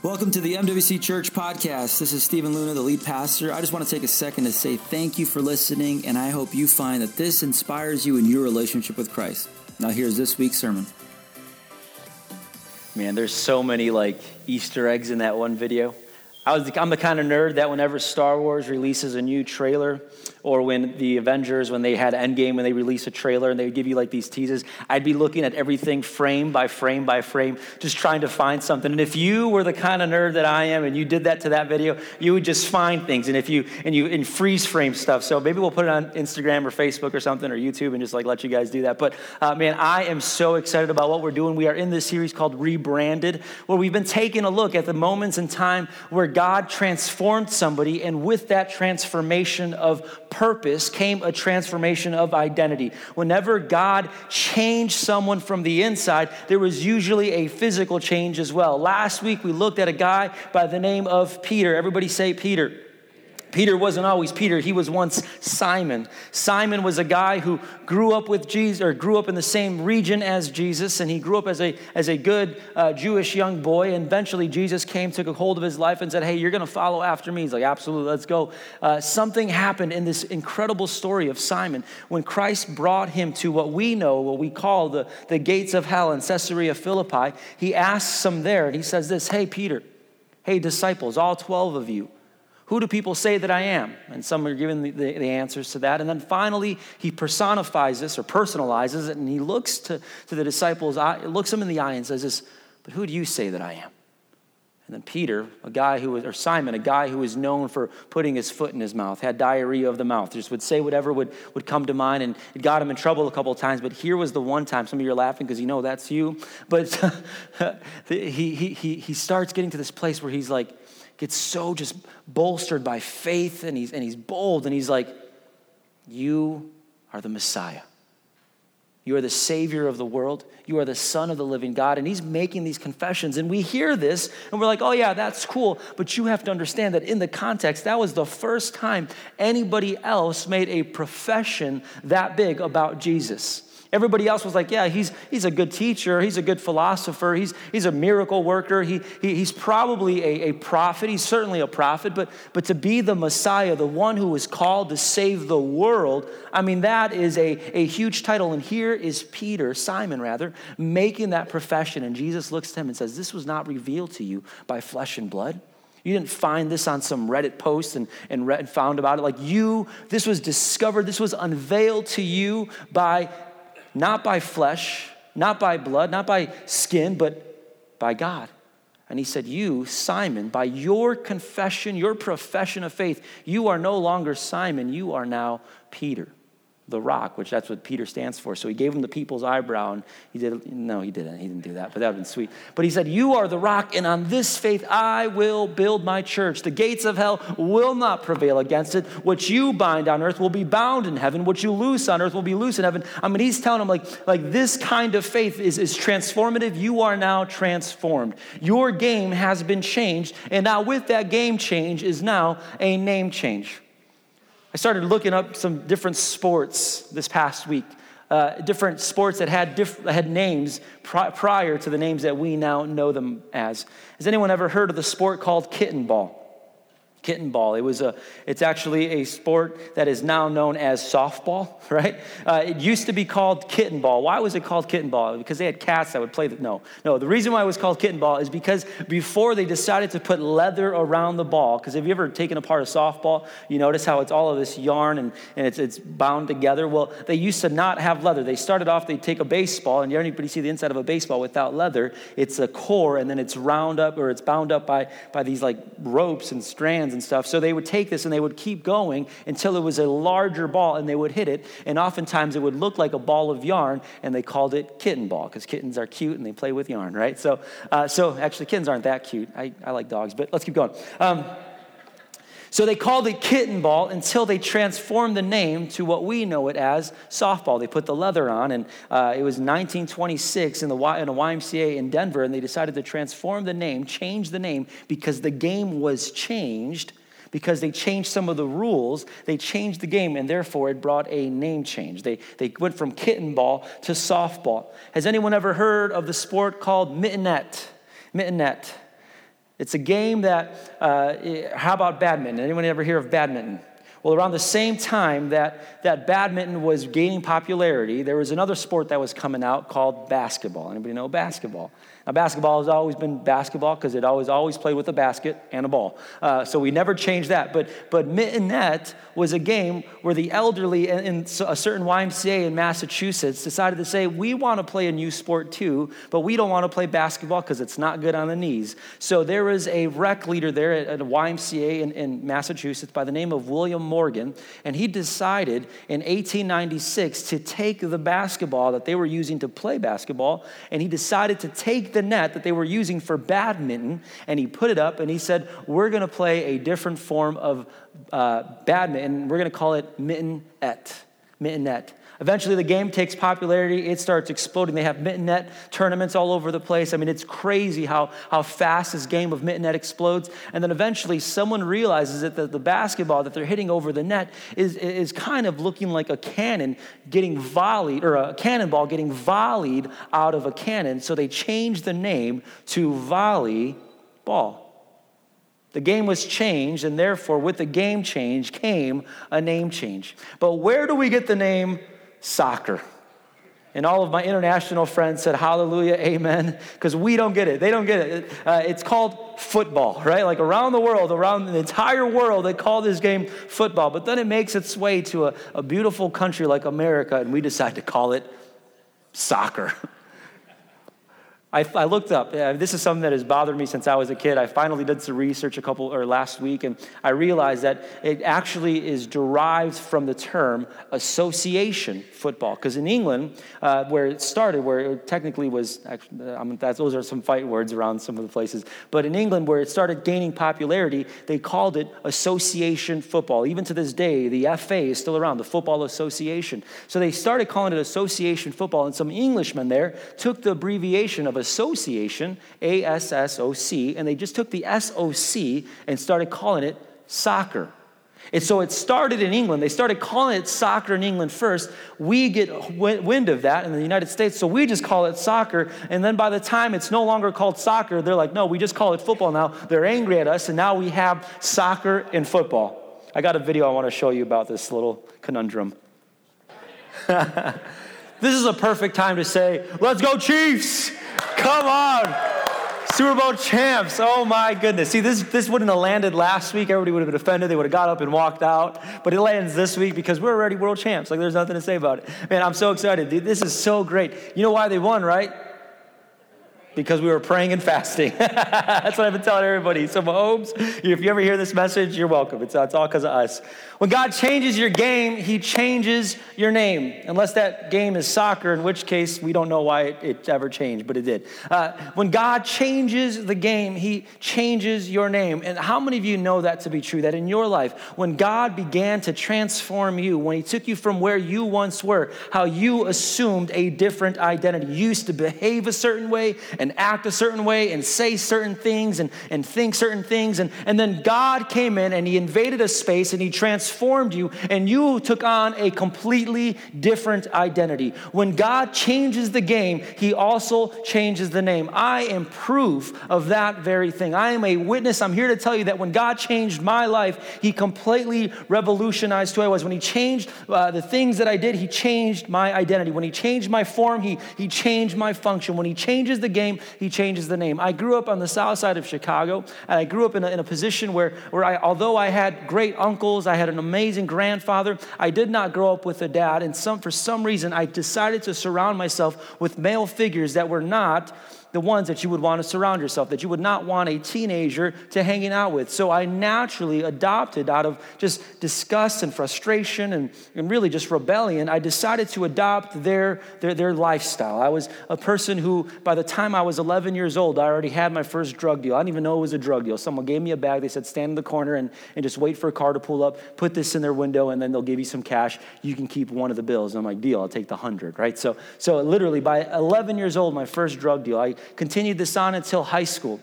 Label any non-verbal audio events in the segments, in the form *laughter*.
Welcome to the MWC Church podcast. This is Stephen Luna, the lead pastor. I just want to take a second to say thank you for listening, and I hope you find that this inspires you in your relationship with Christ. Now, here's this week's sermon. Man, there's so many like Easter eggs in that one video. I was, I'm the kind of nerd that whenever Star Wars releases a new trailer, or when the Avengers, when they had Endgame, when they release a trailer and they would give you like these teases, I'd be looking at everything frame by frame by frame, just trying to find something. And if you were the kind of nerd that I am and you did that to that video, you would just find things. And if you and you in freeze frame stuff, so maybe we'll put it on Instagram or Facebook or something or YouTube and just like let you guys do that. But uh, man, I am so excited about what we're doing. We are in this series called Rebranded, where we've been taking a look at the moments in time where God transformed somebody, and with that transformation of purpose came a transformation of identity. Whenever God changed someone from the inside, there was usually a physical change as well. Last week, we looked at a guy by the name of Peter. Everybody say Peter. Peter wasn't always Peter, he was once Simon. Simon was a guy who grew up with Jesus, or grew up in the same region as Jesus, and he grew up as a, as a good uh, Jewish young boy. And eventually, Jesus came, took a hold of his life, and said, Hey, you're going to follow after me. He's like, Absolutely, let's go. Uh, something happened in this incredible story of Simon when Christ brought him to what we know, what we call the, the gates of hell in Caesarea Philippi. He asks them there, and he says this Hey, Peter, hey, disciples, all 12 of you. Who do people say that I am? And some are giving the, the, the, answers to that. And then finally, he personifies this or personalizes it, and he looks to, to the disciples, looks them in the eye and says this, but who do you say that I am? And then Peter, a guy who was, or Simon, a guy who was known for putting his foot in his mouth, had diarrhea of the mouth, just would say whatever would, would come to mind, and it got him in trouble a couple of times. But here was the one time, some of you are laughing because you know that's you. But *laughs* he, he, he, he starts getting to this place where he's like, gets so just bolstered by faith and he's, and he's bold and he's like, You are the Messiah. You are the Savior of the world. You are the Son of the living God. And he's making these confessions. And we hear this and we're like, oh, yeah, that's cool. But you have to understand that in the context, that was the first time anybody else made a profession that big about Jesus. Everybody else was like, yeah, he's, he's a good teacher. He's a good philosopher. He's, he's a miracle worker. He, he, he's probably a, a prophet. He's certainly a prophet. But, but to be the Messiah, the one who was called to save the world, I mean, that is a, a huge title. And here is Peter, Simon rather, making that profession. And Jesus looks to him and says, This was not revealed to you by flesh and blood. You didn't find this on some Reddit post and, and, read, and found about it. Like you, this was discovered, this was unveiled to you by not by flesh, not by blood, not by skin, but by God. And he said, You, Simon, by your confession, your profession of faith, you are no longer Simon, you are now Peter the rock, which that's what Peter stands for. So he gave him the people's eyebrow, and he did, no, he didn't. He didn't do that, but that would have been sweet. But he said, You are the rock, and on this faith I will build my church. The gates of hell will not prevail against it. What you bind on earth will be bound in heaven. What you loose on earth will be loose in heaven. I mean, he's telling him, like, like this kind of faith is, is transformative. You are now transformed. Your game has been changed, and now with that game change is now a name change. Started looking up some different sports this past week, uh, different sports that had, diff- had names pri- prior to the names that we now know them as. Has anyone ever heard of the sport called kitten ball? Kitten ball. It was a, it's actually a sport that is now known as softball, *laughs* right? Uh, it used to be called kitten ball. Why was it called kitten ball? Because they had cats that would play the, no. No, the reason why it was called kitten ball is because before they decided to put leather around the ball, because have you ever taken apart a softball? You notice how it's all of this yarn and, and it's, it's bound together. Well, they used to not have leather. They started off, they'd take a baseball, and you anybody see the inside of a baseball without leather? It's a core, and then it's round up, or it's bound up by, by these like ropes and strands and stuff. So they would take this and they would keep going until it was a larger ball and they would hit it. And oftentimes it would look like a ball of yarn and they called it kitten ball because kittens are cute and they play with yarn, right? So, uh, so actually, kittens aren't that cute. I, I like dogs, but let's keep going. Um, so they called it kitten ball until they transformed the name to what we know it as softball. They put the leather on, and uh, it was 1926 in, the, in a YMCA in Denver, and they decided to transform the name, change the name, because the game was changed, because they changed some of the rules. They changed the game, and therefore it brought a name change. They, they went from kitten ball to softball. Has anyone ever heard of the sport called mintonette? Mintonette. It's a game that, uh, how about badminton? Anyone ever hear of badminton? Well, around the same time that, that badminton was gaining popularity, there was another sport that was coming out called basketball. Anybody know basketball? Now, basketball has always been basketball because it always always played with a basket and a ball. Uh, so we never changed that. But but mintonette was a game where the elderly in, in a certain YMCA in Massachusetts decided to say we want to play a new sport too, but we don't want to play basketball because it's not good on the knees. So there was a rec leader there at, at a YMCA in, in Massachusetts by the name of William Morgan, and he decided in 1896 to take the basketball that they were using to play basketball, and he decided to take the net that they were using for badminton and he put it up and he said, We're going to play a different form of uh, badminton. We're going to call it mintonette. Mintonette. Eventually, the game takes popularity. It starts exploding. They have mintonette tournaments all over the place. I mean, it's crazy how, how fast this game of mintonette explodes. And then eventually, someone realizes that the, the basketball that they're hitting over the net is, is kind of looking like a cannon getting volleyed, or a cannonball getting volleyed out of a cannon. So they changed the name to volley ball. The game was changed, and therefore, with the game change came a name change. But where do we get the name soccer. And all of my international friends said, Hallelujah, amen, because we don't get it. They don't get it. Uh, it's called football, right? Like around the world, around the entire world, they call this game football. But then it makes its way to a, a beautiful country like America, and we decide to call it soccer. *laughs* I, I, looked up. Uh, this is something that has bothered me since I was a kid. I finally did some research a couple or last week, and I realized that it actually is derived from the term association football. Because in England, uh, where it started, where it technically was, actually, I mean, those are some fight words around some of the places. But in England, where it started gaining popularity, they called it association football. Even to this day, the FA is still around, the Football Association. So they started calling it association football, and some Englishmen there took the abbreviation of association, A S S O C, and they just took the S O C and started calling it soccer. And so it started in England. They started calling it soccer in England first. We get wind of that in the United States, so we just call it soccer. And then by the time it's no longer called soccer, they're like, no, we just call it football now. They're angry at us, and now we have soccer and football. I got a video I want to show you about this little conundrum. *laughs* this is a perfect time to say, let's go, Chiefs! Come on. Super Bowl champs. Oh my goodness. See, this, this wouldn't have landed last week. Everybody would have been offended. They would have got up and walked out. But it lands this week because we're already world champs. Like, there's nothing to say about it. Man, I'm so excited. Dude, this is so great. You know why they won, right? because we were praying and fasting. *laughs* That's what I've been telling everybody. So, Mahomes, if you ever hear this message, you're welcome. It's, it's all because of us. When God changes your game, He changes your name. Unless that game is soccer, in which case we don't know why it, it ever changed, but it did. Uh, when God changes the game, He changes your name. And how many of you know that to be true? That in your life, when God began to transform you, when He took you from where you once were, how you assumed a different identity. You used to behave a certain way and act a certain way and say certain things and, and think certain things. And, and then God came in and He invaded a space and He transformed you, and you took on a completely different identity. When God changes the game, He also changes the name. I am proof of that very thing. I am a witness. I'm here to tell you that when God changed my life, He completely revolutionized who I was. When He changed uh, the things that I did, He changed my identity. When He changed my form, He, he changed my function. When He changes the game, he changes the name. I grew up on the south side of Chicago, and I grew up in a, in a position where, where I, although I had great uncles, I had an amazing grandfather, I did not grow up with a dad. And some, for some reason, I decided to surround myself with male figures that were not the ones that you would want to surround yourself, that you would not want a teenager to hanging out with. So I naturally adopted out of just disgust and frustration and, and really just rebellion, I decided to adopt their, their, their lifestyle. I was a person who, by the time I was 11 years old, I already had my first drug deal. I didn't even know it was a drug deal. Someone gave me a bag. They said, stand in the corner and, and just wait for a car to pull up, put this in their window, and then they'll give you some cash. You can keep one of the bills. And I'm like, deal, I'll take the 100, right? So, so literally, by 11 years old, my first drug deal, I continued this on until high school.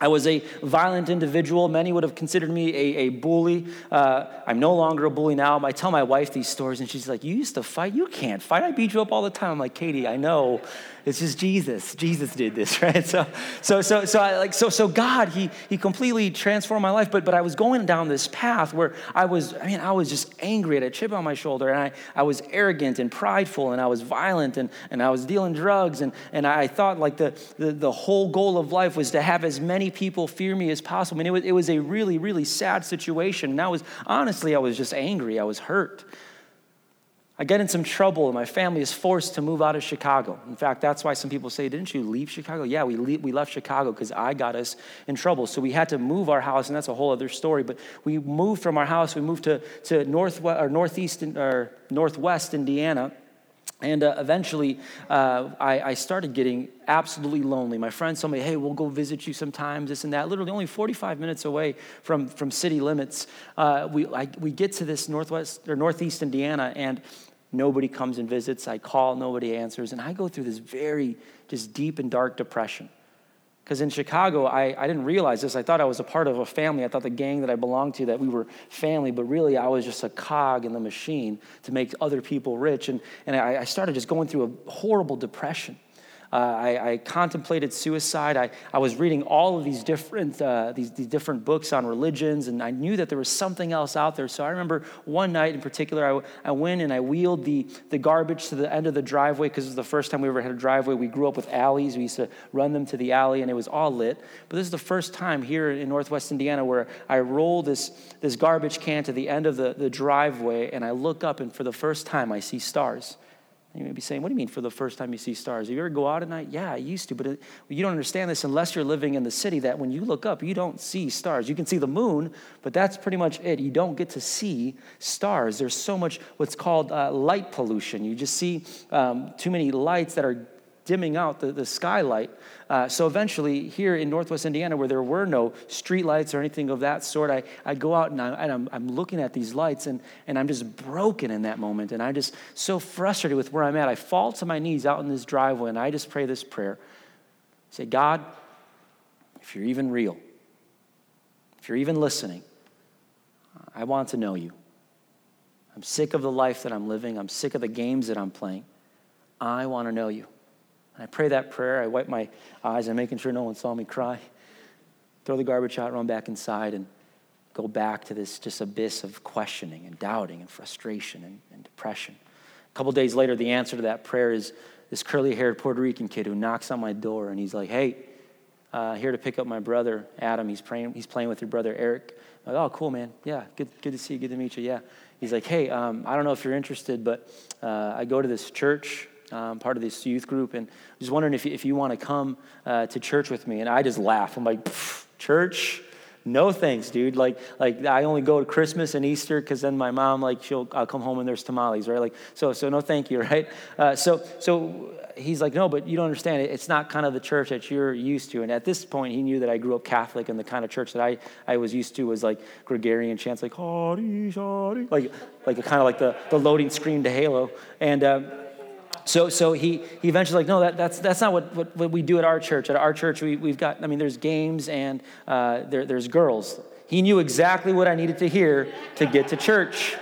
I was a violent individual. Many would have considered me a, a bully. Uh, I'm no longer a bully now. I tell my wife these stories, and she's like, You used to fight? You can't fight. I beat you up all the time. I'm like, Katie, I know. It's just Jesus. Jesus did this, *laughs* right? So, so, so, so, I, like, so, so God, he, he completely transformed my life. But, but I was going down this path where I was, I mean, I was just angry. Had a chip on my shoulder, and I, I was arrogant and prideful, and I was violent, and, and I was dealing drugs, and, and I thought like the, the, the whole goal of life was to have as many people fear me as possible. I mean, it was, it was a really, really sad situation. And I was, honestly, I was just angry. I was hurt. I get in some trouble, and my family is forced to move out of Chicago. In fact, that's why some people say, Didn't you leave Chicago? Yeah, we, leave, we left Chicago because I got us in trouble. So we had to move our house, and that's a whole other story. But we moved from our house, we moved to, to north, or northeast, or northwest Indiana. And uh, eventually, uh, I, I, started getting absolutely lonely. My friends told me, hey, we'll go visit you sometimes, this and that. Literally, only 45 minutes away from, from city limits. Uh, we, I, we get to this northwest or northeast Indiana, and Nobody comes and visits. I call, nobody answers. And I go through this very just deep and dark depression. Because in Chicago, I, I didn't realize this. I thought I was a part of a family. I thought the gang that I belonged to, that we were family, but really I was just a cog in the machine to make other people rich. And, and I, I started just going through a horrible depression. Uh, I, I, contemplated suicide. I, I was reading all of these different, uh, these, these different books on religions, and I knew that there was something else out there. So I remember one night in particular, I, I went and I wheeled the, the garbage to the end of the driveway because it was the first time we ever had a driveway. We grew up with alleys. We used to run them to the alley, and it was all lit. But this is the first time here in Northwest Indiana where I roll this, this garbage can to the end of the, the driveway, and I look up, and for the first time, I see stars. You may be saying, What do you mean for the first time you see stars? Have you ever go out at night? Yeah, I used to, but it, you don't understand this unless you're living in the city that when you look up, you don't see stars. You can see the moon, but that's pretty much it. You don't get to see stars. There's so much what's called uh, light pollution. You just see um, too many lights that are dimming out the, the skylight. Uh, so eventually, here in Northwest Indiana, where there were no streetlights or anything of that sort, I, I go out and, I, and I'm, I'm looking at these lights and, and I'm just broken in that moment. And I'm just so frustrated with where I'm at. I fall to my knees out in this driveway and I just pray this prayer. Say, God, if you're even real, if you're even listening, I want to know you. I'm sick of the life that I'm living. I'm sick of the games that I'm playing. I want to know you. I pray that prayer. I wipe my eyes. I'm making sure no one saw me cry. Throw the garbage out, run back inside, and go back to this just abyss of questioning and doubting and frustration and, and depression. A couple days later, the answer to that prayer is this curly haired Puerto Rican kid who knocks on my door and he's like, Hey, uh, here to pick up my brother, Adam. He's, praying, he's playing with your brother, Eric. I'm like, oh, cool, man. Yeah, good, good to see you. Good to meet you. Yeah. He's like, hey, um, I don't know if you're interested, but uh, I go to this church um, part of this youth group, and I'm just wondering if you, if you want to come uh, to church with me. And I just laugh. I'm like, church? No thanks, dude. Like, like I only go to Christmas and Easter because then my mom, like, she'll I'll come home and there's tamales, right? Like, so, so no, thank you, *laughs* right? Uh, so, so he's like, no, but you don't understand. It's not kind of the church that you're used to. And at this point, he knew that I grew up Catholic, and the kind of church that I, I was used to was like Gregorian chants, like, like, like kind of like the, the loading screen to Halo. And, um, so, so he, he eventually like, no, that, that's, that's not what, what, what we do at our church. At our church, we, we've got, I mean, there's games and uh, there, there's girls. He knew exactly what I needed to hear to get to church.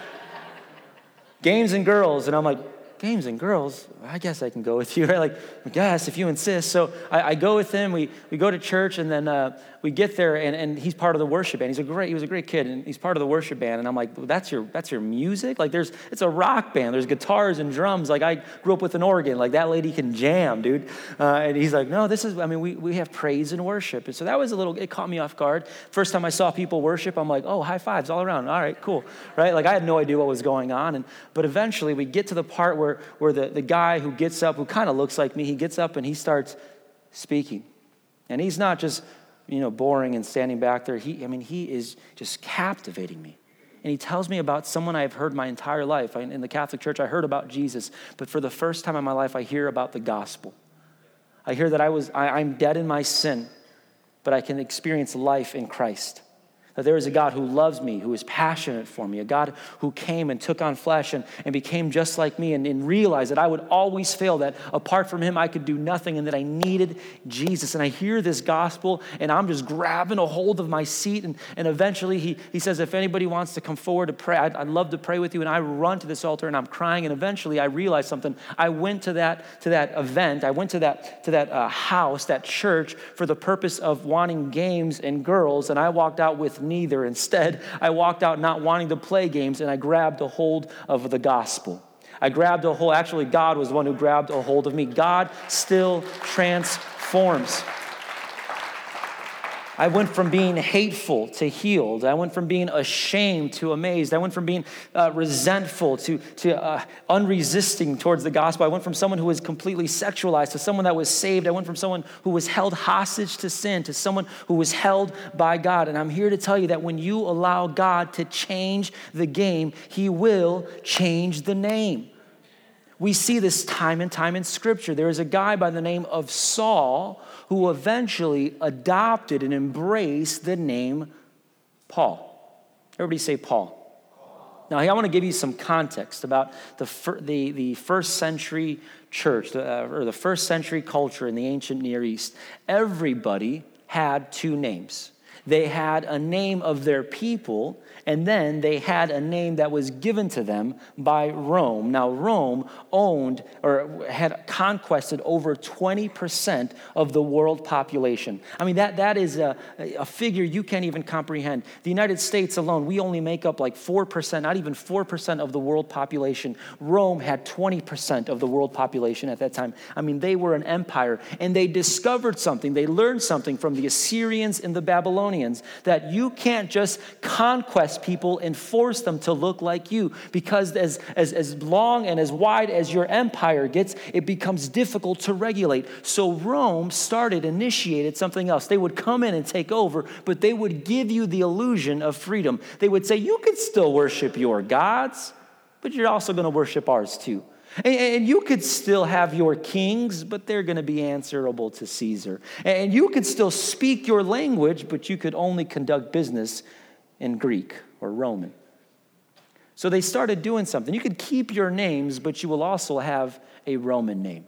games and girls. And I'm like, games and girls, I guess I can go with you, right? Like, guess if you insist. So I, I go with him. We, we go to church, and then uh, we get there, and, and he's part of the worship band. He's a great, he was a great kid, and he's part of the worship band. And I'm like, well, that's your that's your music? Like, there's it's a rock band. There's guitars and drums. Like, I grew up with an organ. Like that lady can jam, dude. Uh, and he's like, no, this is. I mean, we we have praise and worship. And so that was a little. It caught me off guard. First time I saw people worship, I'm like, oh, high fives all around. All right, cool, right? Like I had no idea what was going on. And but eventually we get to the part where where the the guy who gets up, who kind of looks like me, he gets up and he starts speaking. And he's not just, you know, boring and standing back there. He, I mean, he is just captivating me. And he tells me about someone I've heard my entire life. In the Catholic Church, I heard about Jesus, but for the first time in my life, I hear about the gospel. I hear that I was, I, I'm dead in my sin, but I can experience life in Christ that there is a God who loves me, who is passionate for me, a God who came and took on flesh and, and became just like me, and, and realized that I would always fail, that apart from him I could do nothing, and that I needed Jesus. And I hear this gospel, and I'm just grabbing a hold of my seat. And, and eventually he, he says, If anybody wants to come forward to pray, I'd, I'd love to pray with you. And I run to this altar and I'm crying. And eventually I realize something. I went to that, to that event, I went to that, to that uh, house, that church, for the purpose of wanting games and girls, and I walked out with neither. Instead, I walked out not wanting to play games and I grabbed a hold of the gospel. I grabbed a hold, actually, God was the one who grabbed a hold of me. God still transforms. I went from being hateful to healed. I went from being ashamed to amazed. I went from being uh, resentful to, to uh, unresisting towards the gospel. I went from someone who was completely sexualized to someone that was saved. I went from someone who was held hostage to sin to someone who was held by God. And I'm here to tell you that when you allow God to change the game, He will change the name. We see this time and time in Scripture. There is a guy by the name of Saul who eventually adopted and embraced the name Paul. Everybody say Paul. Now, I want to give you some context about the, the, the first century church, uh, or the first century culture in the ancient Near East. Everybody had two names. They had a name of their people, and then they had a name that was given to them by Rome. Now, Rome owned or had conquested over 20% of the world population. I mean, that, that is a, a figure you can't even comprehend. The United States alone, we only make up like 4%, not even 4% of the world population. Rome had 20% of the world population at that time. I mean, they were an empire, and they discovered something. They learned something from the Assyrians and the Babylonians that you can't just conquest people and force them to look like you because as, as, as long and as wide as your empire gets, it becomes difficult to regulate. So Rome started, initiated something else. They would come in and take over, but they would give you the illusion of freedom. They would say, You could still worship your gods, but you're also going to worship ours too. And, you could still have your kings, but they're going to be answerable to Caesar. And you could still speak your language, but you could only conduct business in Greek or Roman. So they started doing something. You could keep your names, but you will also have a Roman name.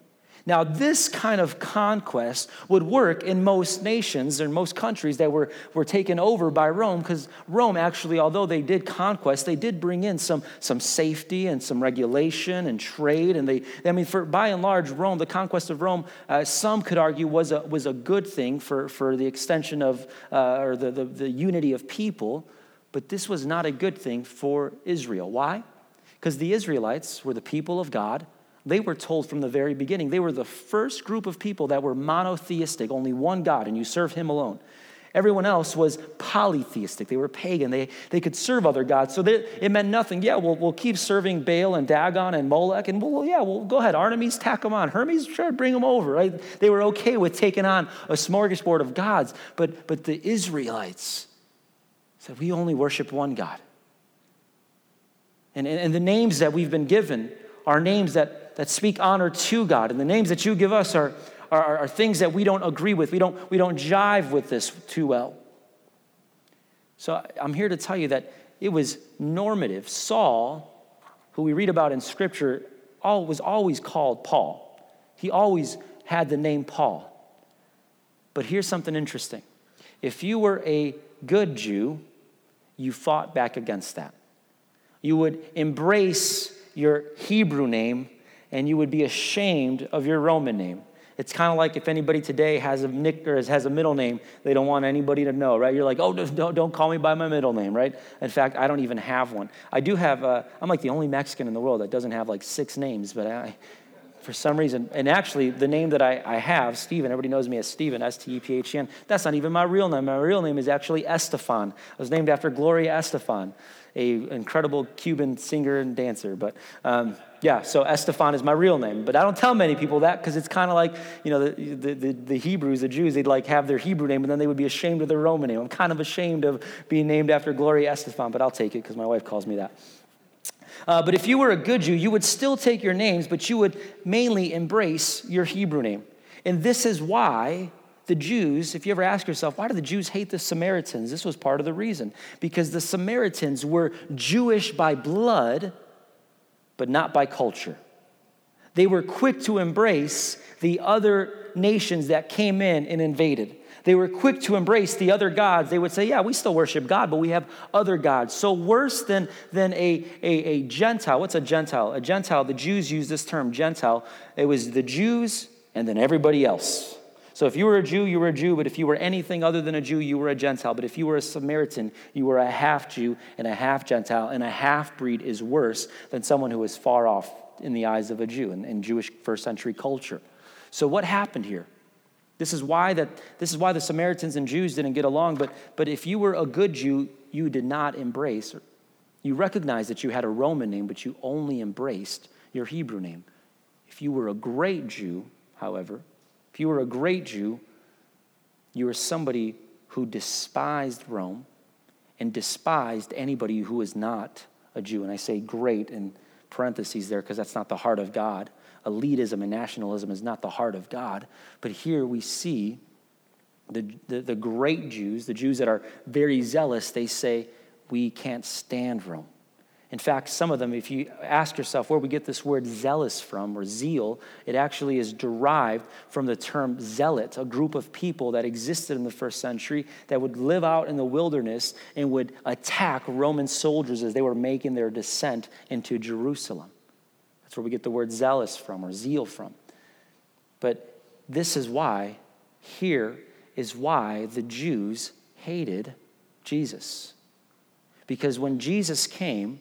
Now, this kind of conquest would work in most nations or most countries that were, were taken over by Rome, because Rome actually, although they did conquest, they did bring in some, some safety and some regulation and trade. And they, I mean, for, by and large, Rome, the conquest of Rome, uh, some could argue was a, was a good thing for, for the extension of, uh, or the, the, the unity of people. But this was not a good thing for Israel. Why? Because the Israelites were the people of God. They were told from the very beginning, they were the first group of people that were monotheistic, only one God, and you serve him alone. Everyone else was polytheistic. They were pagan. They, they could serve other gods. So they, it meant nothing. Yeah, we'll, we'll keep serving Baal and Dagon and Molech. And well, yeah, well, go ahead. Artemis, tack them on. Hermes, sure, bring them over. Right? They were okay with taking on a smorgasbord of gods. But, but the Israelites, said, We only worship one God. And, and, the names that we've been given are names that, that speak honor to God. And the names that you give us are, are, are things that we don't agree with. We don't, we don't jive with this too well. So I'm here to tell you that it was normative. Saul, who we read about in Scripture, all, was always called Paul. He always had the name Paul. But here's something interesting. If you were a good Jew, you fought back against that. You would embrace your Hebrew name and you would be ashamed of your Roman name. It's kind of like if anybody today has a nick or has a middle name, they don't want anybody to know, right? You're like, oh, don't, don't call me by my middle name, right? In fact, I don't even have one. I do have, uh, I'm like the only Mexican in the world that doesn't have like six names, but I, for some reason, and actually, the name that I, I have, Stephen, everybody knows me as Stephen, S T E P H E N, that's not even my real name. My real name is actually Estefan. I was named after Gloria Estefan, a incredible Cuban singer and dancer. But um, yeah, so Estefan is my real name. But I don't tell many people that because it's kind of like, you know, the, the, the, the, Hebrews, the Jews, they'd like have their Hebrew name, and then they would be ashamed of their Roman name. I'm kind of ashamed of being named after Gloria Estefan, but I'll take it because my wife calls me that. Uh, but if you were a good Jew, you would still take your names, but you would mainly embrace your Hebrew name. And this is why the Jews, if you ever ask yourself, why do the Jews hate the Samaritans? This was part of the reason. Because the Samaritans were Jewish by blood, but not by culture. They were quick to embrace the other nations that came in and invaded. They were quick to embrace the other gods. They would say, Yeah, we still worship God, but we have other gods. So, worse than, than a, a, a Gentile. What's a Gentile? A Gentile, the Jews use this term, Gentile. It was the Jews and then everybody else. So if you were a Jew, you were a Jew, but if you were anything other than a Jew, you were a Gentile. But if you were a Samaritan, you were a half Jew and a half Gentile, and a half breed is worse than someone who is far off in the eyes of a Jew in, in Jewish first century culture. So what happened here? This is why that this is why the Samaritans and Jews didn't get along, but, but if you were a good Jew, you did not embrace, you recognized that you had a Roman name, but you only embraced your Hebrew name. If you were a great Jew, however, if you were a great Jew, you were somebody who despised Rome and despised anybody who was not a Jew. And I say great in parentheses there because that's not the heart of God. Elitism and nationalism is not the heart of God. But here we see the, the, the great Jews, the Jews that are very zealous, they say, We can't stand Rome. In fact, some of them, if you ask yourself where we get this word zealous from or zeal, it actually is derived from the term zealot, a group of people that existed in the first century that would live out in the wilderness and would attack Roman soldiers as they were making their descent into Jerusalem. That's where we get the word zealous from or zeal from. But this is why, here is why the Jews hated Jesus. Because when Jesus came,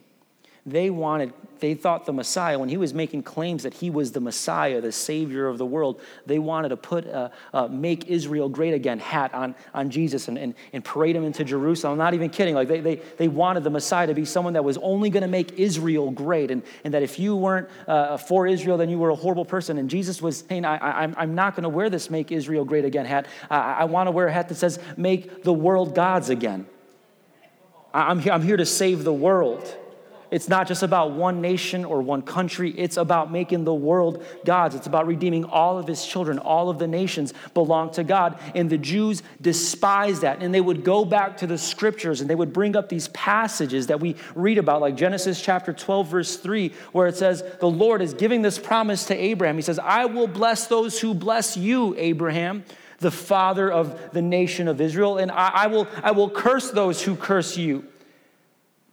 they wanted, they thought the Messiah, when he was making claims that he was the Messiah, the Savior of the world, they wanted to put a, a Make Israel Great Again hat on, on Jesus and, and, and parade him into Jerusalem. I'm not even kidding. Like they, they, they wanted the Messiah to be someone that was only going to make Israel great, and, and that if you weren't uh, for Israel, then you were a horrible person. And Jesus was saying, I, I, I'm not going to wear this Make Israel Great Again hat. I, I want to wear a hat that says, Make the world God's again. I'm here, I'm here to save the world. It's not just about one nation or one country. It's about making the world God's. It's about redeeming all of his children. All of the nations belong to God. And the Jews despised that. And they would go back to the scriptures and they would bring up these passages that we read about, like Genesis chapter 12, verse 3, where it says, The Lord is giving this promise to Abraham. He says, I will bless those who bless you, Abraham the father of the nation of Israel, and I, I, will, I will curse those who curse you.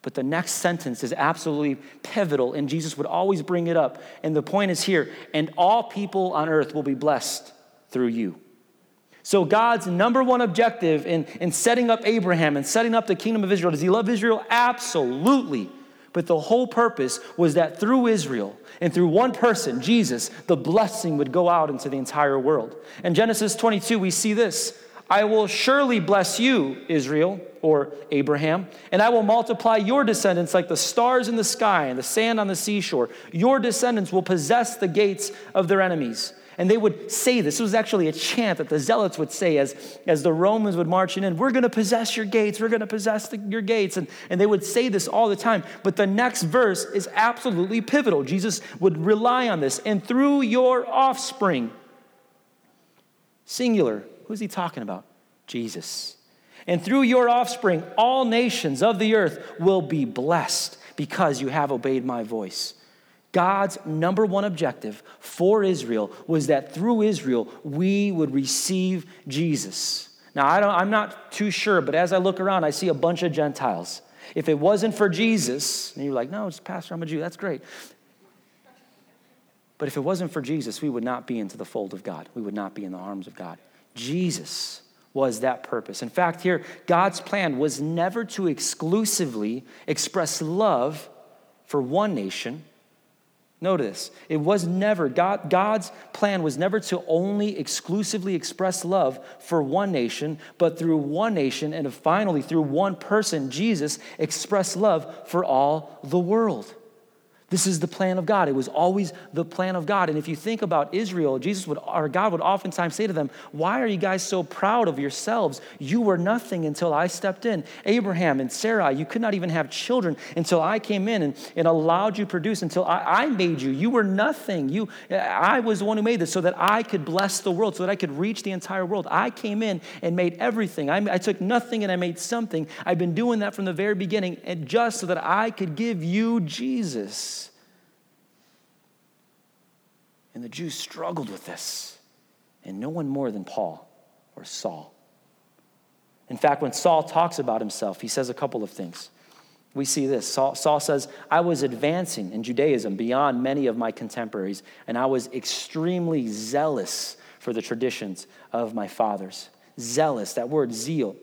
But the next sentence is absolutely pivotal, and Jesus would always bring it up. And the point is here and all people on earth will be blessed through you. So, God's number one objective in, in setting up Abraham and setting up the kingdom of Israel, does he love Israel? Absolutely. But the whole purpose was that through Israel and through one person, Jesus, the blessing would go out into the entire world. In Genesis 22, we see this I will surely bless you, Israel or Abraham, and I will multiply your descendants like the stars in the sky and the sand on the seashore. Your descendants will possess the gates of their enemies. And they would say this. This was actually a chant that the zealots would say as, as the Romans would march in. We're going to possess your gates. We're going to possess the, your gates. And, and they would say this all the time. But the next verse is absolutely pivotal. Jesus would rely on this. And through your offspring, singular, Who's he talking about? Jesus. And through your offspring, all nations of the earth will be blessed because you have obeyed my voice. God's number one objective for Israel was that through Israel, we would receive Jesus. Now, I I'm not too sure, but as I look around, I see a bunch of Gentiles. If it wasn't for Jesus, and you're like, no, it's Pastor, I'm a Jew, that's great. But if it wasn't for Jesus, we would not be into the fold of God. We would not be in the arms of God. Jesus was that purpose. In fact, here, God's plan was never to exclusively express love for one nation. Notice, it was never, God, God's plan was never to only exclusively express love for one nation, but through one nation and finally through one person, Jesus, express love for all the world. This is the plan of God. It was always the plan of God. And if you think about Israel, Jesus would, or God would oftentimes say to them, Why are you guys so proud of yourselves? You were nothing until I stepped in. Abraham and Sarah, you could not even have children until I came in and, and allowed you to produce until I, I made you. You were nothing. You, I was the one who made this so that I could bless the world, so that I could reach the entire world. I came in and made everything. I, I took nothing and I made something. I've been doing that from the very beginning, and just so that I could give you Jesus. And the Jews struggled with this, and no one more than Paul or Saul. In fact, when Saul talks about himself, he says a couple of things. We see this. Saul, Saul, says, I was advancing in Judaism beyond many of my contemporaries, and I was extremely zealous for the traditions of my fathers. Zealous, that word zeal.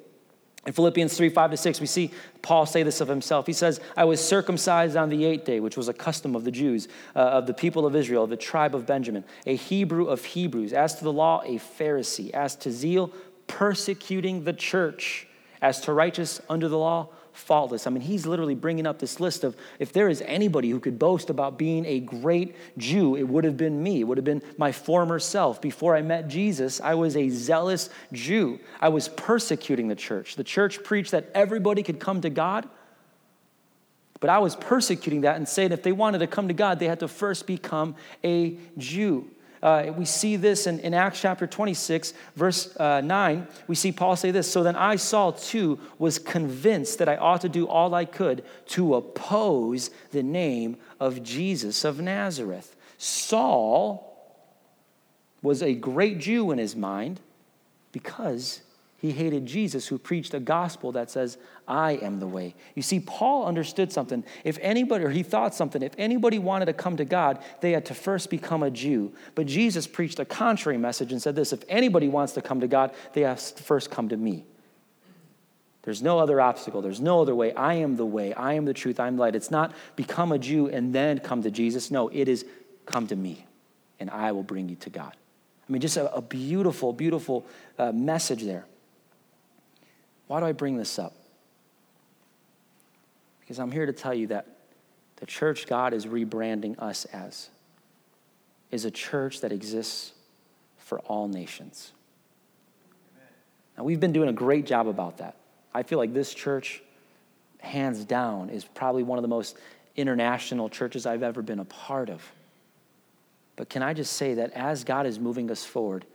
In Philippians 3 5 to 6, we see Paul say this of himself. He says, I was circumcised on the eighth day, which was a custom of the Jews, uh, of the people of Israel, of the tribe of Benjamin, a Hebrew of Hebrews. As to the law, a Pharisee. As to zeal, persecuting the church. As to righteous under the law, faultless. I mean, he's literally bringing up this list of if there is anybody who could boast about being a great Jew, it would have been me. It would have been my former self. Before I met Jesus, I was a zealous Jew. I was persecuting the church. The church preached that everybody could come to God. But I was persecuting that and saying if they wanted to come to God, they had to first become a Jew. Uh, we see this in, in, Acts chapter 26, verse uh, 9. We see Paul say this So then I, Saul, too, was convinced that I ought to do all I could to oppose the name of Jesus of Nazareth. Saul was a great Jew in his mind because he hated Jesus, who preached a gospel that says, I am the way. You see, Paul understood something. If anybody, or he thought something, if anybody wanted to come to God, they had to first become a Jew. But Jesus preached a contrary message and said this if anybody wants to come to God, they have to first come to me. There's no other obstacle. There's no other way. I am the way. I am the truth. I'm the light. It's not become a Jew and then come to Jesus. No, it is come to me and I will bring you to God. I mean, just a, a beautiful, beautiful uh, message there. Why do I bring this up? Because I'm here to tell you that the church God is rebranding us as is a church that exists for all nations. Now, we've been doing a great job about that. I feel like this church, hands down, is probably one of the most international churches I've ever been a part of. But can I just say that as God is moving us forward,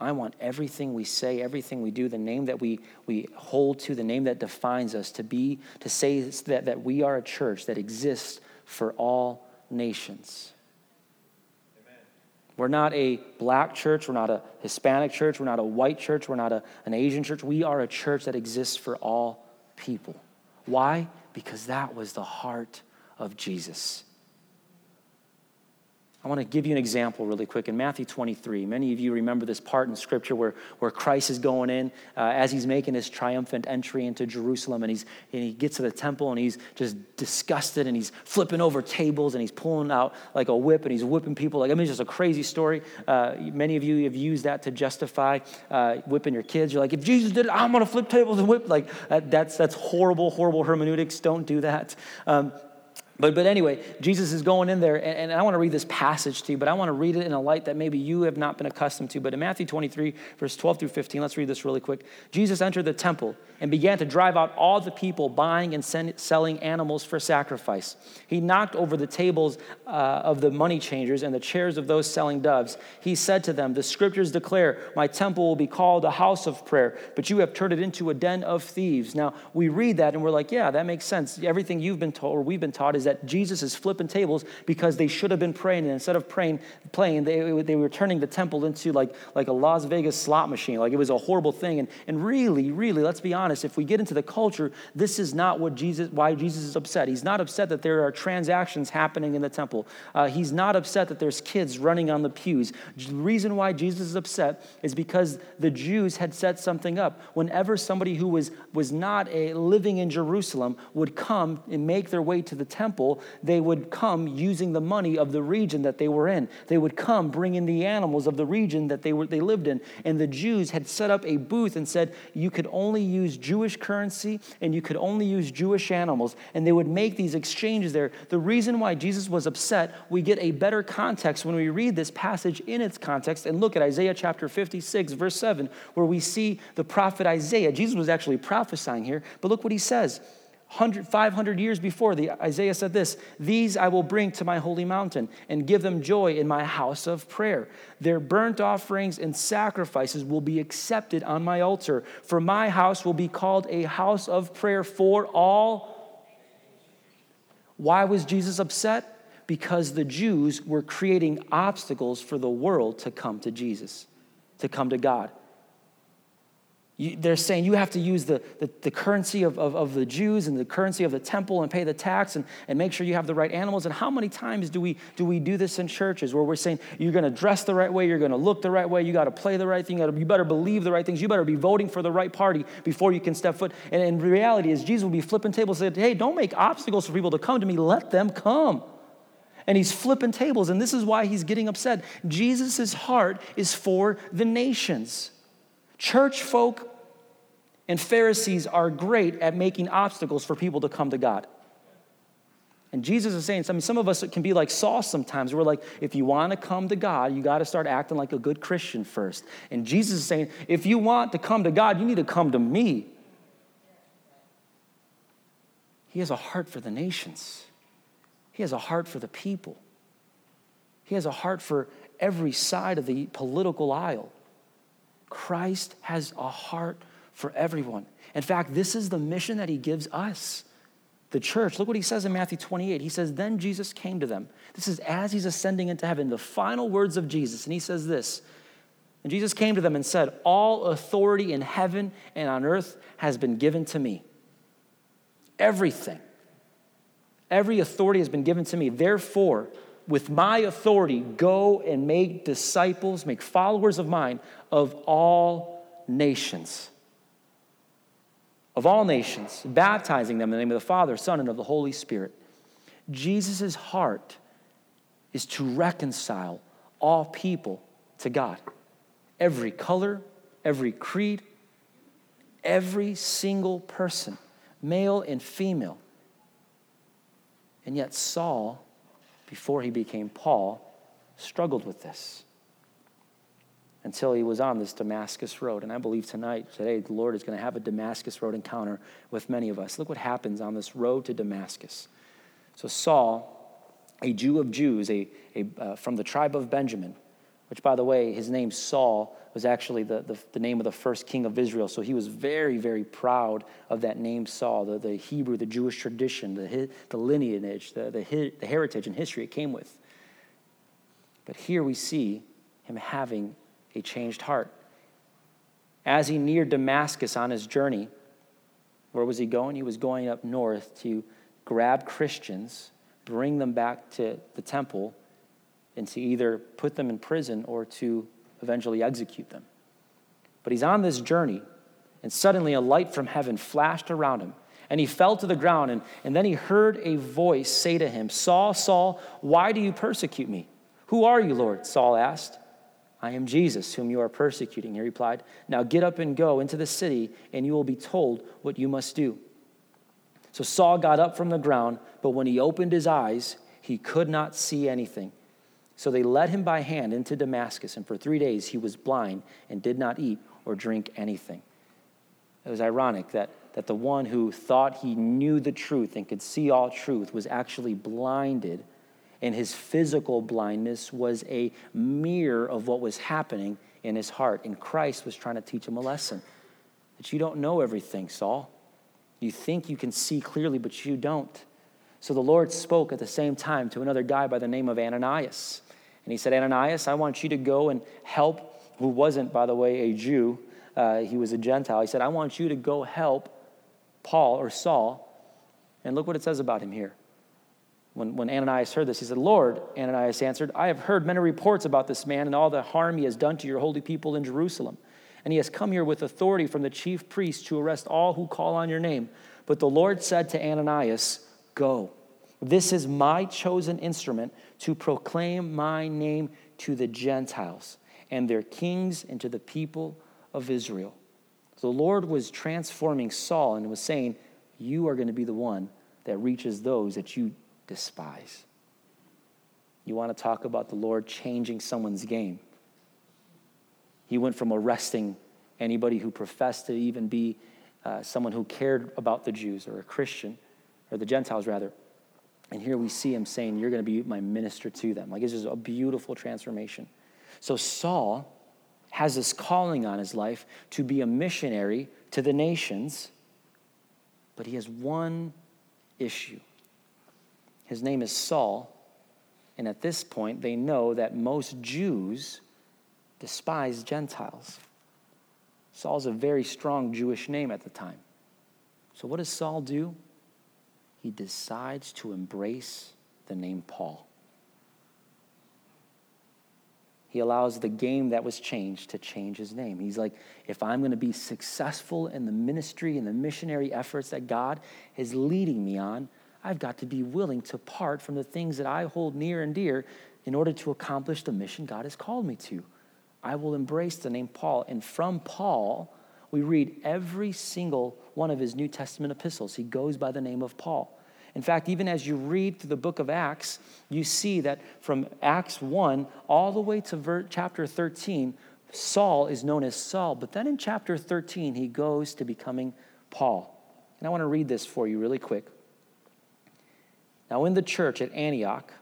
I want everything we say, everything we do, the name that we, we hold to, the name that defines us, to be, to say that, that we are a church that exists for all nations. Amen. We're not a black church, we're not a Hispanic church, we're not a white church, we're not a, an Asian church. We are a church that exists for all people. Why? Because that was the heart of Jesus. I want to give you an example really quick. In Matthew 23, many of you remember this part in Scripture where, where Christ is going in uh, as he's making his triumphant entry into Jerusalem, and, he's, and he gets to the temple and he's just disgusted and he's flipping over tables and he's pulling out like a whip and he's whipping people. Like, I mean, it's just a crazy story. Uh, many of you have used that to justify uh, whipping your kids. You're like, if Jesus did it, I'm going to flip tables and whip. Like, that's, that's horrible, horrible hermeneutics. Don't do that. Um, but, but anyway, Jesus is going in there, and, and I want to read this passage to you, but I want to read it in a light that maybe you have not been accustomed to. But in Matthew 23, verse 12 through 15, let's read this really quick. Jesus entered the temple and began to drive out all the people buying and send, selling animals for sacrifice. He knocked over the tables uh, of the money changers and the chairs of those selling doves. He said to them, The scriptures declare, My temple will be called a house of prayer, but you have turned it into a den of thieves. Now, we read that and we're like, Yeah, that makes sense. Everything you've been told, or we've been taught, is that Jesus is flipping tables because they should have been praying, and instead of praying, playing, they, they were turning the temple into like, like a Las Vegas slot machine. Like it was a horrible thing. And, and really, really, let's be honest honest, if we get into the culture, this is not what Jesus, why Jesus is upset. He's not upset that there are transactions happening in the temple. Uh, he's not upset that there's kids running on the pews. The reason why Jesus is upset is because the Jews had set something up. Whenever somebody who was, was not a, living in Jerusalem would come and make their way to the temple, temple, they would come using the money of the region that they were in. They would come bringing the animals of the region that they, were, they lived in. And the Jews had set up a booth and said you could only use Jewish currency and you could only use Jewish animals. And they would make these exchanges there. The reason why Jesus was upset, we get a better context when we read this passage in its context and look at Isaiah chapter 56, verse 7, where we see the prophet Isaiah. Jesus was actually prophesying here, but look what he says. 100, 500 years before, the, Isaiah said this These I will bring to my holy mountain and give them joy in my house of prayer. Their burnt offerings and sacrifices will be accepted on my altar, for my house will be called a house of prayer for all. Why was Jesus upset? Because the Jews were creating obstacles for the world to come to Jesus, to come to God. You, they're saying you have to use the, the, the currency of, of, of, the Jews and the currency of the temple and pay the tax and, and make sure you have the right animals. And how many times do we, do we do this in churches where we're saying you're going to dress the right way, you're going to look the right way, you got to play the right thing, you, gotta, you better believe the right things, you better be voting for the right party before you can step foot. And in reality is Jesus will be flipping tables and say, hey, don't make obstacles for people to come to me, let them come and he's flipping tables, and this is why he's getting upset. Jesus' heart is for the nations. Church folk and Pharisees are great at making obstacles for people to come to God. And Jesus is saying, I mean, some of us can be like Saul sometimes. We're like, if you want to come to God, you got to start acting like a good Christian first. And Jesus is saying, if you want to come to God, you need to come to me. He has a heart for the nations, He has a heart for the people, He has a heart for every side of the political aisle. Christ has a heart for everyone. In fact, this is the mission that he gives us, the church. Look what he says in Matthew 28. He says, Then Jesus came to them. This is as he's ascending into heaven, the final words of Jesus. And he says this And Jesus came to them and said, All authority in heaven and on earth has been given to me. Everything. Every authority has been given to me. Therefore, with my authority, go and make disciples, make followers of mine of all nations of all nations, baptizing them in the name of the Father, Son, and of the Holy Spirit. Jesus' heart is to reconcile all people to God. Every color, every creed, every single person, male and female. And yet, Saul, before he became Paul, struggled with this until he was on this Damascus road. And I believe tonight, today, the Lord is going to have a Damascus road encounter with many of us. Look what happens on this road to Damascus. So, Saul, a Jew of Jews, a, a, uh, from the tribe of Benjamin, which, by the way, his name Saul was actually the, the, the, name of the first king of Israel. So he was very, very proud of that name Saul, the, the Hebrew, the Jewish tradition, the, the lineage, the, the, the heritage and history it came with. But here we see him having a changed heart. As he neared Damascus on his journey, where was he going? He was going up north to grab Christians, bring them back to the temple, and to either put them in prison or to eventually execute them. But he's on this journey, and suddenly a light from heaven flashed around him. And he fell to the ground, and, and then he heard a voice say to him, Saul, Saul, why do you persecute me? Who are you, Lord? Saul asked. I am Jesus, whom you are persecuting. He replied, Now get up and go into the city, and you will be told what you must do. So Saul got up from the ground, but when he opened his eyes, he could not see anything. So they led him by hand into Damascus, and for three days he was blind and did not eat or drink anything. It was ironic that, that the one who thought he knew the truth and could see all truth was actually blinded and his physical blindness was a mirror of what was happening in his heart. And Christ was trying to teach him a lesson that you don't know everything, Saul. You think you can see clearly, but you don't. So the Lord spoke at the same time to another guy by the name of Ananias. And he said, Ananias, I want you to go and help, who wasn't, by the way, a Jew, uh, he was a Gentile. He said, I want you to go help Paul or Saul. And look what it says about him here. When, when Ananias heard this, he said, Lord, Ananias answered, I have heard many reports about this man and all the harm he has done to your holy people in Jerusalem. And he has come here with authority from the chief priests to arrest all who call on your name. But the Lord said to Ananias, Go, This is my chosen instrument to proclaim my name to the Gentiles and their kings and to the people of Israel. The Lord was transforming Saul and was saying, You are going to be the one that reaches those that you despise. You want to talk about the Lord changing someone's game? He went from arresting anybody who professed to even be uh, someone who cared about the Jews or a Christian, or the Gentiles rather. And here we see him saying, You're going to be my minister to them. Like, this is a beautiful transformation. So, Saul has this calling on his life to be a missionary to the nations, but he has one issue. His name is Saul, and at this point, they know that most Jews despise Gentiles. Saul's a very strong Jewish name at the time. So, what does Saul do? He decides to embrace the name Paul. He allows the game that was changed to change his name. He's like, if I'm going to be successful in the ministry and the missionary efforts that God is leading me on, I've got to be willing to part from the things that I hold near and dear in order to accomplish the mission God has called me to. I will embrace the name Paul. And from Paul, we read every single one of his New Testament epistles. He goes by the name of Paul. In fact, even as you read through the book of Acts, you see that from Acts 1 all the way to chapter 13, Saul is known as Saul. But then in chapter 13, he goes to becoming Paul. And I want to read this for you really quick. Now, in the church at Antioch,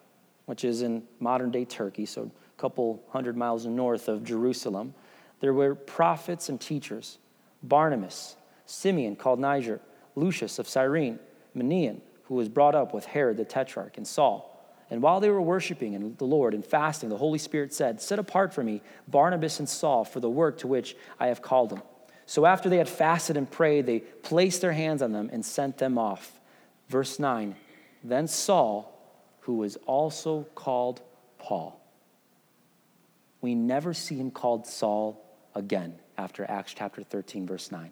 which is in modern day Turkey, so a couple hundred miles north of Jerusalem, there were prophets and teachers Barnabas, Simeon called Niger, Lucius of Cyrene, Manaen, who was brought up with Herod the Tetrarch, and Saul. And while they were worshiping the Lord and fasting, the Holy Spirit said, Set apart for me Barnabas and Saul for the work to which I have called them. So after they had fasted and prayed, they placed their hands on them and sent them off. Verse 9 Then Saul, who was also called Paul, we never see him called Saul again after Acts chapter 13, verse 9.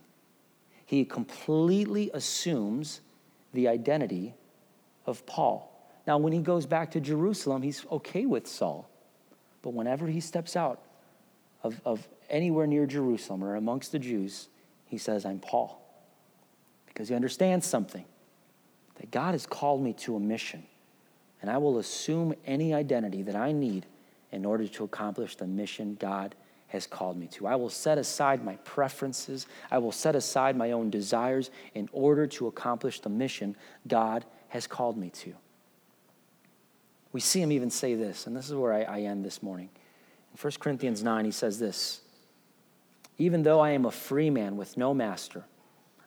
He completely assumes the identity of Paul. Now, when he goes back to Jerusalem, he's okay with Saul. But whenever he steps out of, of anywhere near Jerusalem or amongst the Jews, he says, I'm Paul. Because he understands something that God has called me to a mission, and I will assume any identity that I need in order to accomplish the mission God has called me to. I will set aside my preferences. I will set aside my own desires in order to accomplish the mission God has called me to. We see him even say this, and this is where I, I end this morning. In 1 Corinthians 9, he says this Even though I am a free man with no master,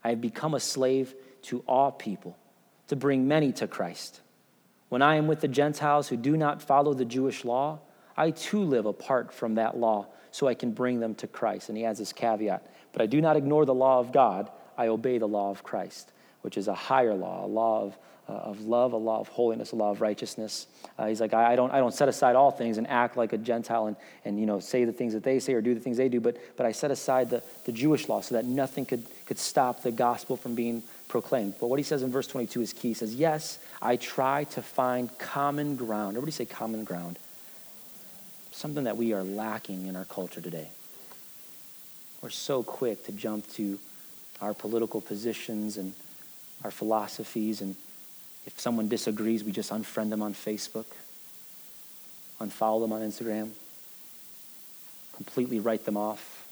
I have become a slave to all people to bring many to Christ. When I am with the Gentiles who do not follow the Jewish law, I too live apart from that law so I can bring them to Christ. And he adds this caveat But I do not ignore the law of God, I obey the law of Christ, which is a higher law, a law of, uh, of love, a law of holiness, a law of righteousness. Uh, he's like, I, I, don't, I don't set aside all things and act like a Gentile and, and you know, say the things that they say or do the things they do, but, but I set aside the, the Jewish law so that nothing could, could stop the gospel from being proclaimed. But what he says in verse 22 is key. He says, Yes, I try to find common ground. Everybody say common ground something that we are lacking in our culture today. We're so quick to jump to our political positions and our philosophies, and if someone disagrees, we just unfriend them on Facebook, unfollow them on Instagram, completely write them off.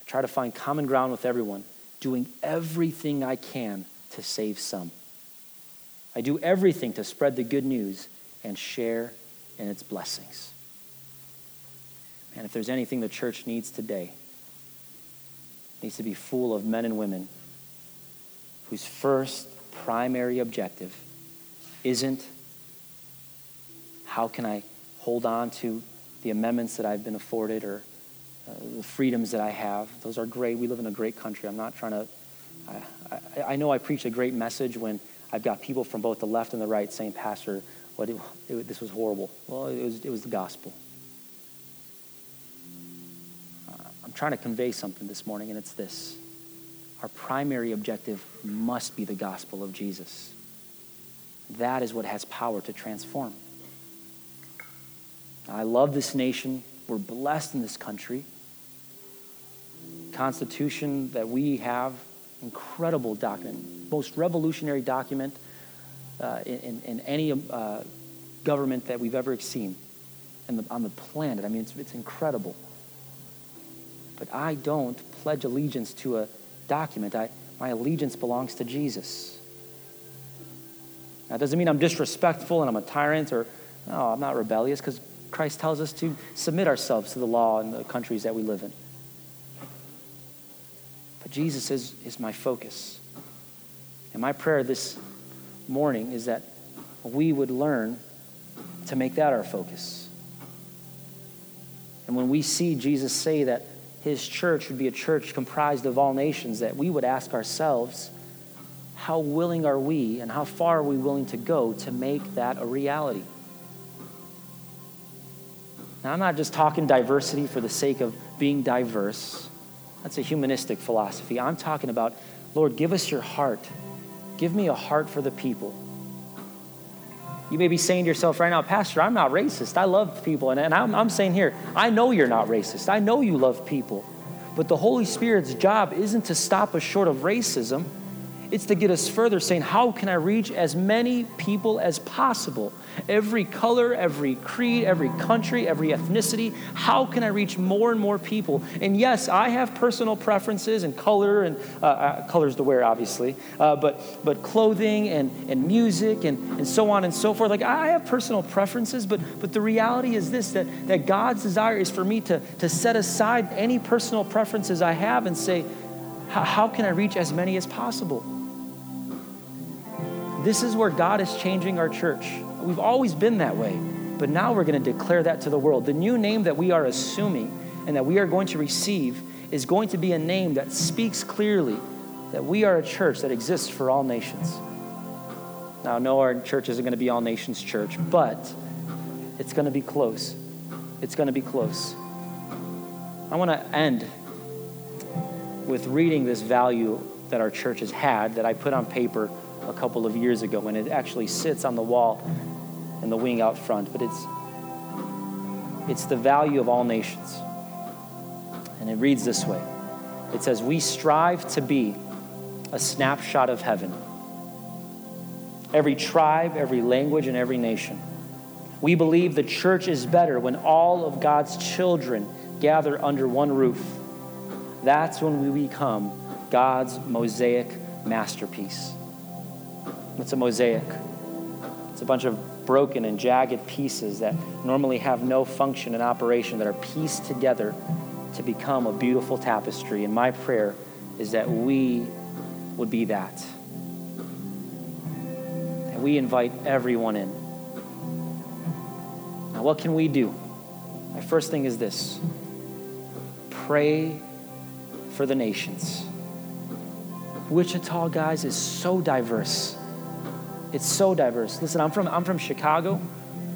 I try to find common ground with everyone, doing everything I can to save some. I do everything to spread the good news and share in its blessings. And if there's anything the church needs today, it needs to be full of men and women whose first primary objective isn't how can I hold on to the amendments that I've been afforded or the freedoms that I have. Those are great. We live in a great country. I'm not trying to, I, I, I know I preach a great message when I've got people from both the left and the right saying, Pastor, what it, it, this was horrible. Well, it was, it was the gospel. Uh, I'm trying to convey something this morning, and it's this our primary objective must be the gospel of Jesus. That is what has power to transform. I love this nation. We're blessed in this country. Constitution that we have, incredible document, most revolutionary document uh, in, in, any uh, government that we've ever seen the, on the planet. I mean, it's, it's incredible. But I don't pledge allegiance to a document. I, my allegiance belongs to Jesus. That doesn't mean I'm disrespectful and I'm a tyrant or, no, I'm not rebellious because Christ tells us to submit ourselves to the law in the countries that we live in. But Jesus is, is my focus. And my prayer this morning is that we would learn to make that our focus. And when we see Jesus say that his church would be a church comprised of all nations, that we would ask ourselves, how willing are we and how far are we willing to go to make that a reality? Now, I'm not just talking diversity for the sake of being diverse. That's a humanistic philosophy. I'm talking about, Lord, give us your heart. Give me a heart for the people. You may be saying to yourself right now, Pastor, I'm not racist. I love people. And, and I'm, I'm saying here, I know you're not racist. I know you love people. But the Holy Spirit's job isn't to stop us short of racism. It's to get us further, saying, How can I reach as many people as possible? Every color, every creed, every country, every ethnicity. How can I reach more and more people? And yes, I have personal preferences and color, and uh, uh, colors to wear, obviously, uh, but, but clothing and, and music and, and so on and so forth. Like, I have personal preferences, but, but the reality is this that, that God's desire is for me to, to set aside any personal preferences I have and say, How can I reach as many as possible? This is where God is changing our church. We've always been that way, but now we're going to declare that to the world. The new name that we are assuming and that we are going to receive is going to be a name that speaks clearly that we are a church that exists for all nations. Now, no, our church isn't going to be all nations church, but it's going to be close. It's going to be close. I want to end with reading this value that our church has had that I put on paper a couple of years ago, and it actually sits on the wall in the wing out front. But it's it's the value of all nations, and it reads this way: It says, "We strive to be a snapshot of heaven. Every tribe, every language, and every nation." We believe the church is better when all of God's children gather under one roof. That's when we become God's mosaic masterpiece. It's a mosaic. It's a bunch of broken and jagged pieces that normally have no function and operation that are pieced together to become a beautiful tapestry. And my prayer is that we would be that. And we invite everyone in. Now, what can we do? My first thing is this pray for the nations. Wichita, guys, is so diverse. It's so diverse. Listen, I'm from, I'm from Chicago,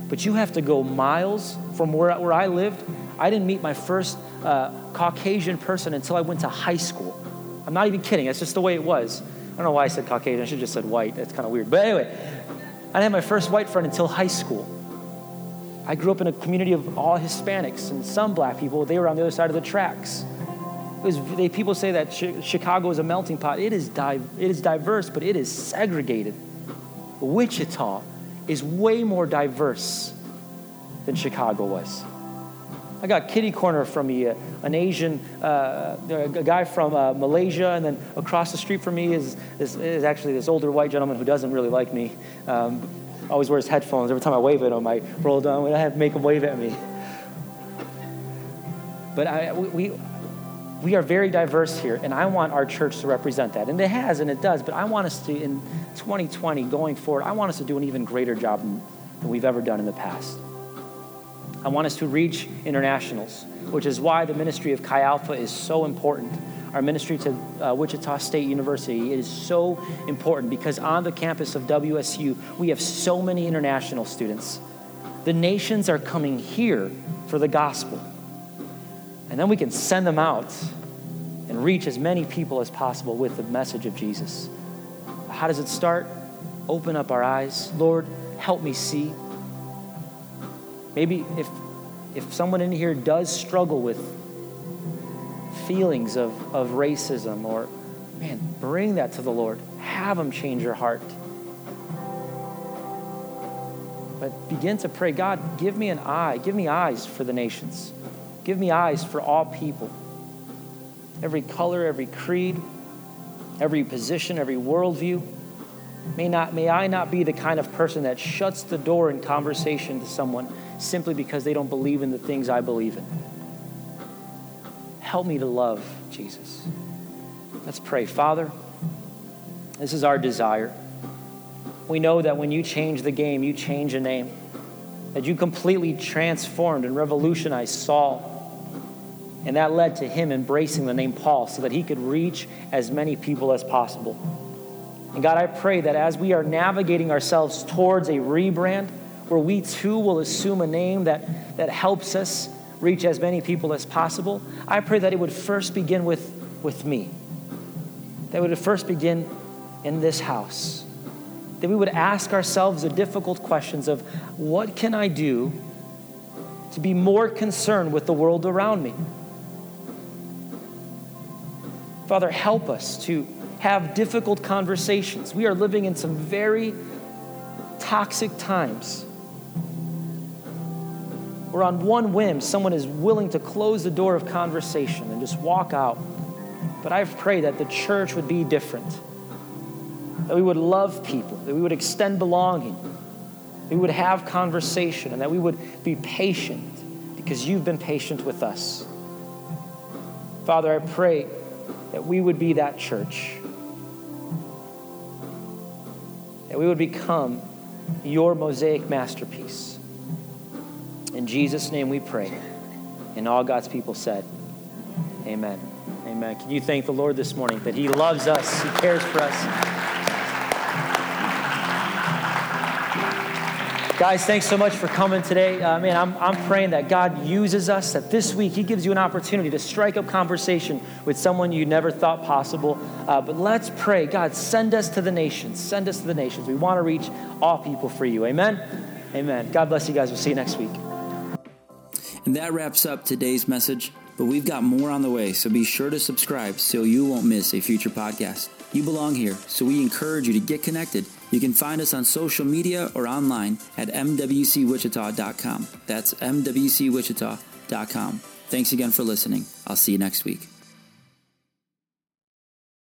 but you have to go miles from where, where I lived. I didn't meet my first uh, Caucasian person until I went to high school. I'm not even kidding. That's just the way it was. I don't know why I said Caucasian. I should have just said white. That's kind of weird. But anyway, I didn't have my first white friend until high school. I grew up in a community of all Hispanics and some black people. They were on the other side of the tracks. Was, they, people say that Chicago is a melting pot. It is, di- it is diverse, but it is segregated. Wichita is way more diverse than Chicago was. I got kitty corner from me, uh, an Asian, uh, a guy from uh, Malaysia, and then across the street from me is, is, is, actually this older white gentleman who doesn't really like me. Um, always wears headphones. Every time I wave at him, I roll down and I have make him wave at me. But I, we, we are very diverse here, and I want our church to represent that. And it has, and it does, but I want us to, in 2020, going forward, I want us to do an even greater job than, than we've ever done in the past. I want us to reach internationals, which is why the ministry of Chi Alpha is so important. Our ministry to uh, Wichita State University is so important because on the campus of WSU, we have so many international students. The nations are coming here for the gospel. And then we can send them out and reach as many people as possible with the message of Jesus. How does it start? Open up our eyes. Lord, help me see. Maybe if, if someone in here does struggle with feelings of, of racism or, man, bring that to the Lord. Have Him change your heart. But begin to pray God, give me an eye, give me eyes for the nations, give me eyes for all people. Every color, every creed, every position, every worldview. May, not, may I not be the kind of person that shuts the door in conversation to someone simply because they don't believe in the things I believe in. Help me to love Jesus. Let's pray. Father, this is our desire. We know that when you change the game, you change a name, that you completely transformed and revolutionized Saul. And that led to him embracing the name Paul so that he could reach as many people as possible. And God, I pray that as we are navigating ourselves towards a rebrand, where we too will assume a name that, that helps us reach as many people as possible, I pray that it would first begin with, with me. That would first begin in this house. That we would ask ourselves the difficult questions of what can I do to be more concerned with the world around me? Father, help us to have difficult conversations. We are living in some very toxic times where, on one whim, someone is willing to close the door of conversation and just walk out. But I pray that the church would be different, that we would love people, that we would extend belonging, we would have conversation, and that we would be patient because you've been patient with us. Father, I pray that we would be that church that we would become your mosaic masterpiece. In Jesus' name we pray. And all God's people said, Amen. Amen. Can you thank the Lord this morning that He loves us, He cares for us? Guys, thanks so much for coming today. Uh, man, I'm, I'm praying that God uses us, that this week He gives you an opportunity to strike up conversation with someone you never thought possible. Uh, but let's pray. God, send us to the nations. Send us to the nations. We want to reach all people for you. Amen? Amen. God bless you guys. We'll see you next week. And that wraps up today's message, but we've got more on the way, so be sure to subscribe so you won't miss a future podcast. You belong here, so we encourage you to get connected you can find us on social media or online at mwcwichita.com. That's mwcwichita.com. Thanks again for listening. I'll see you next week.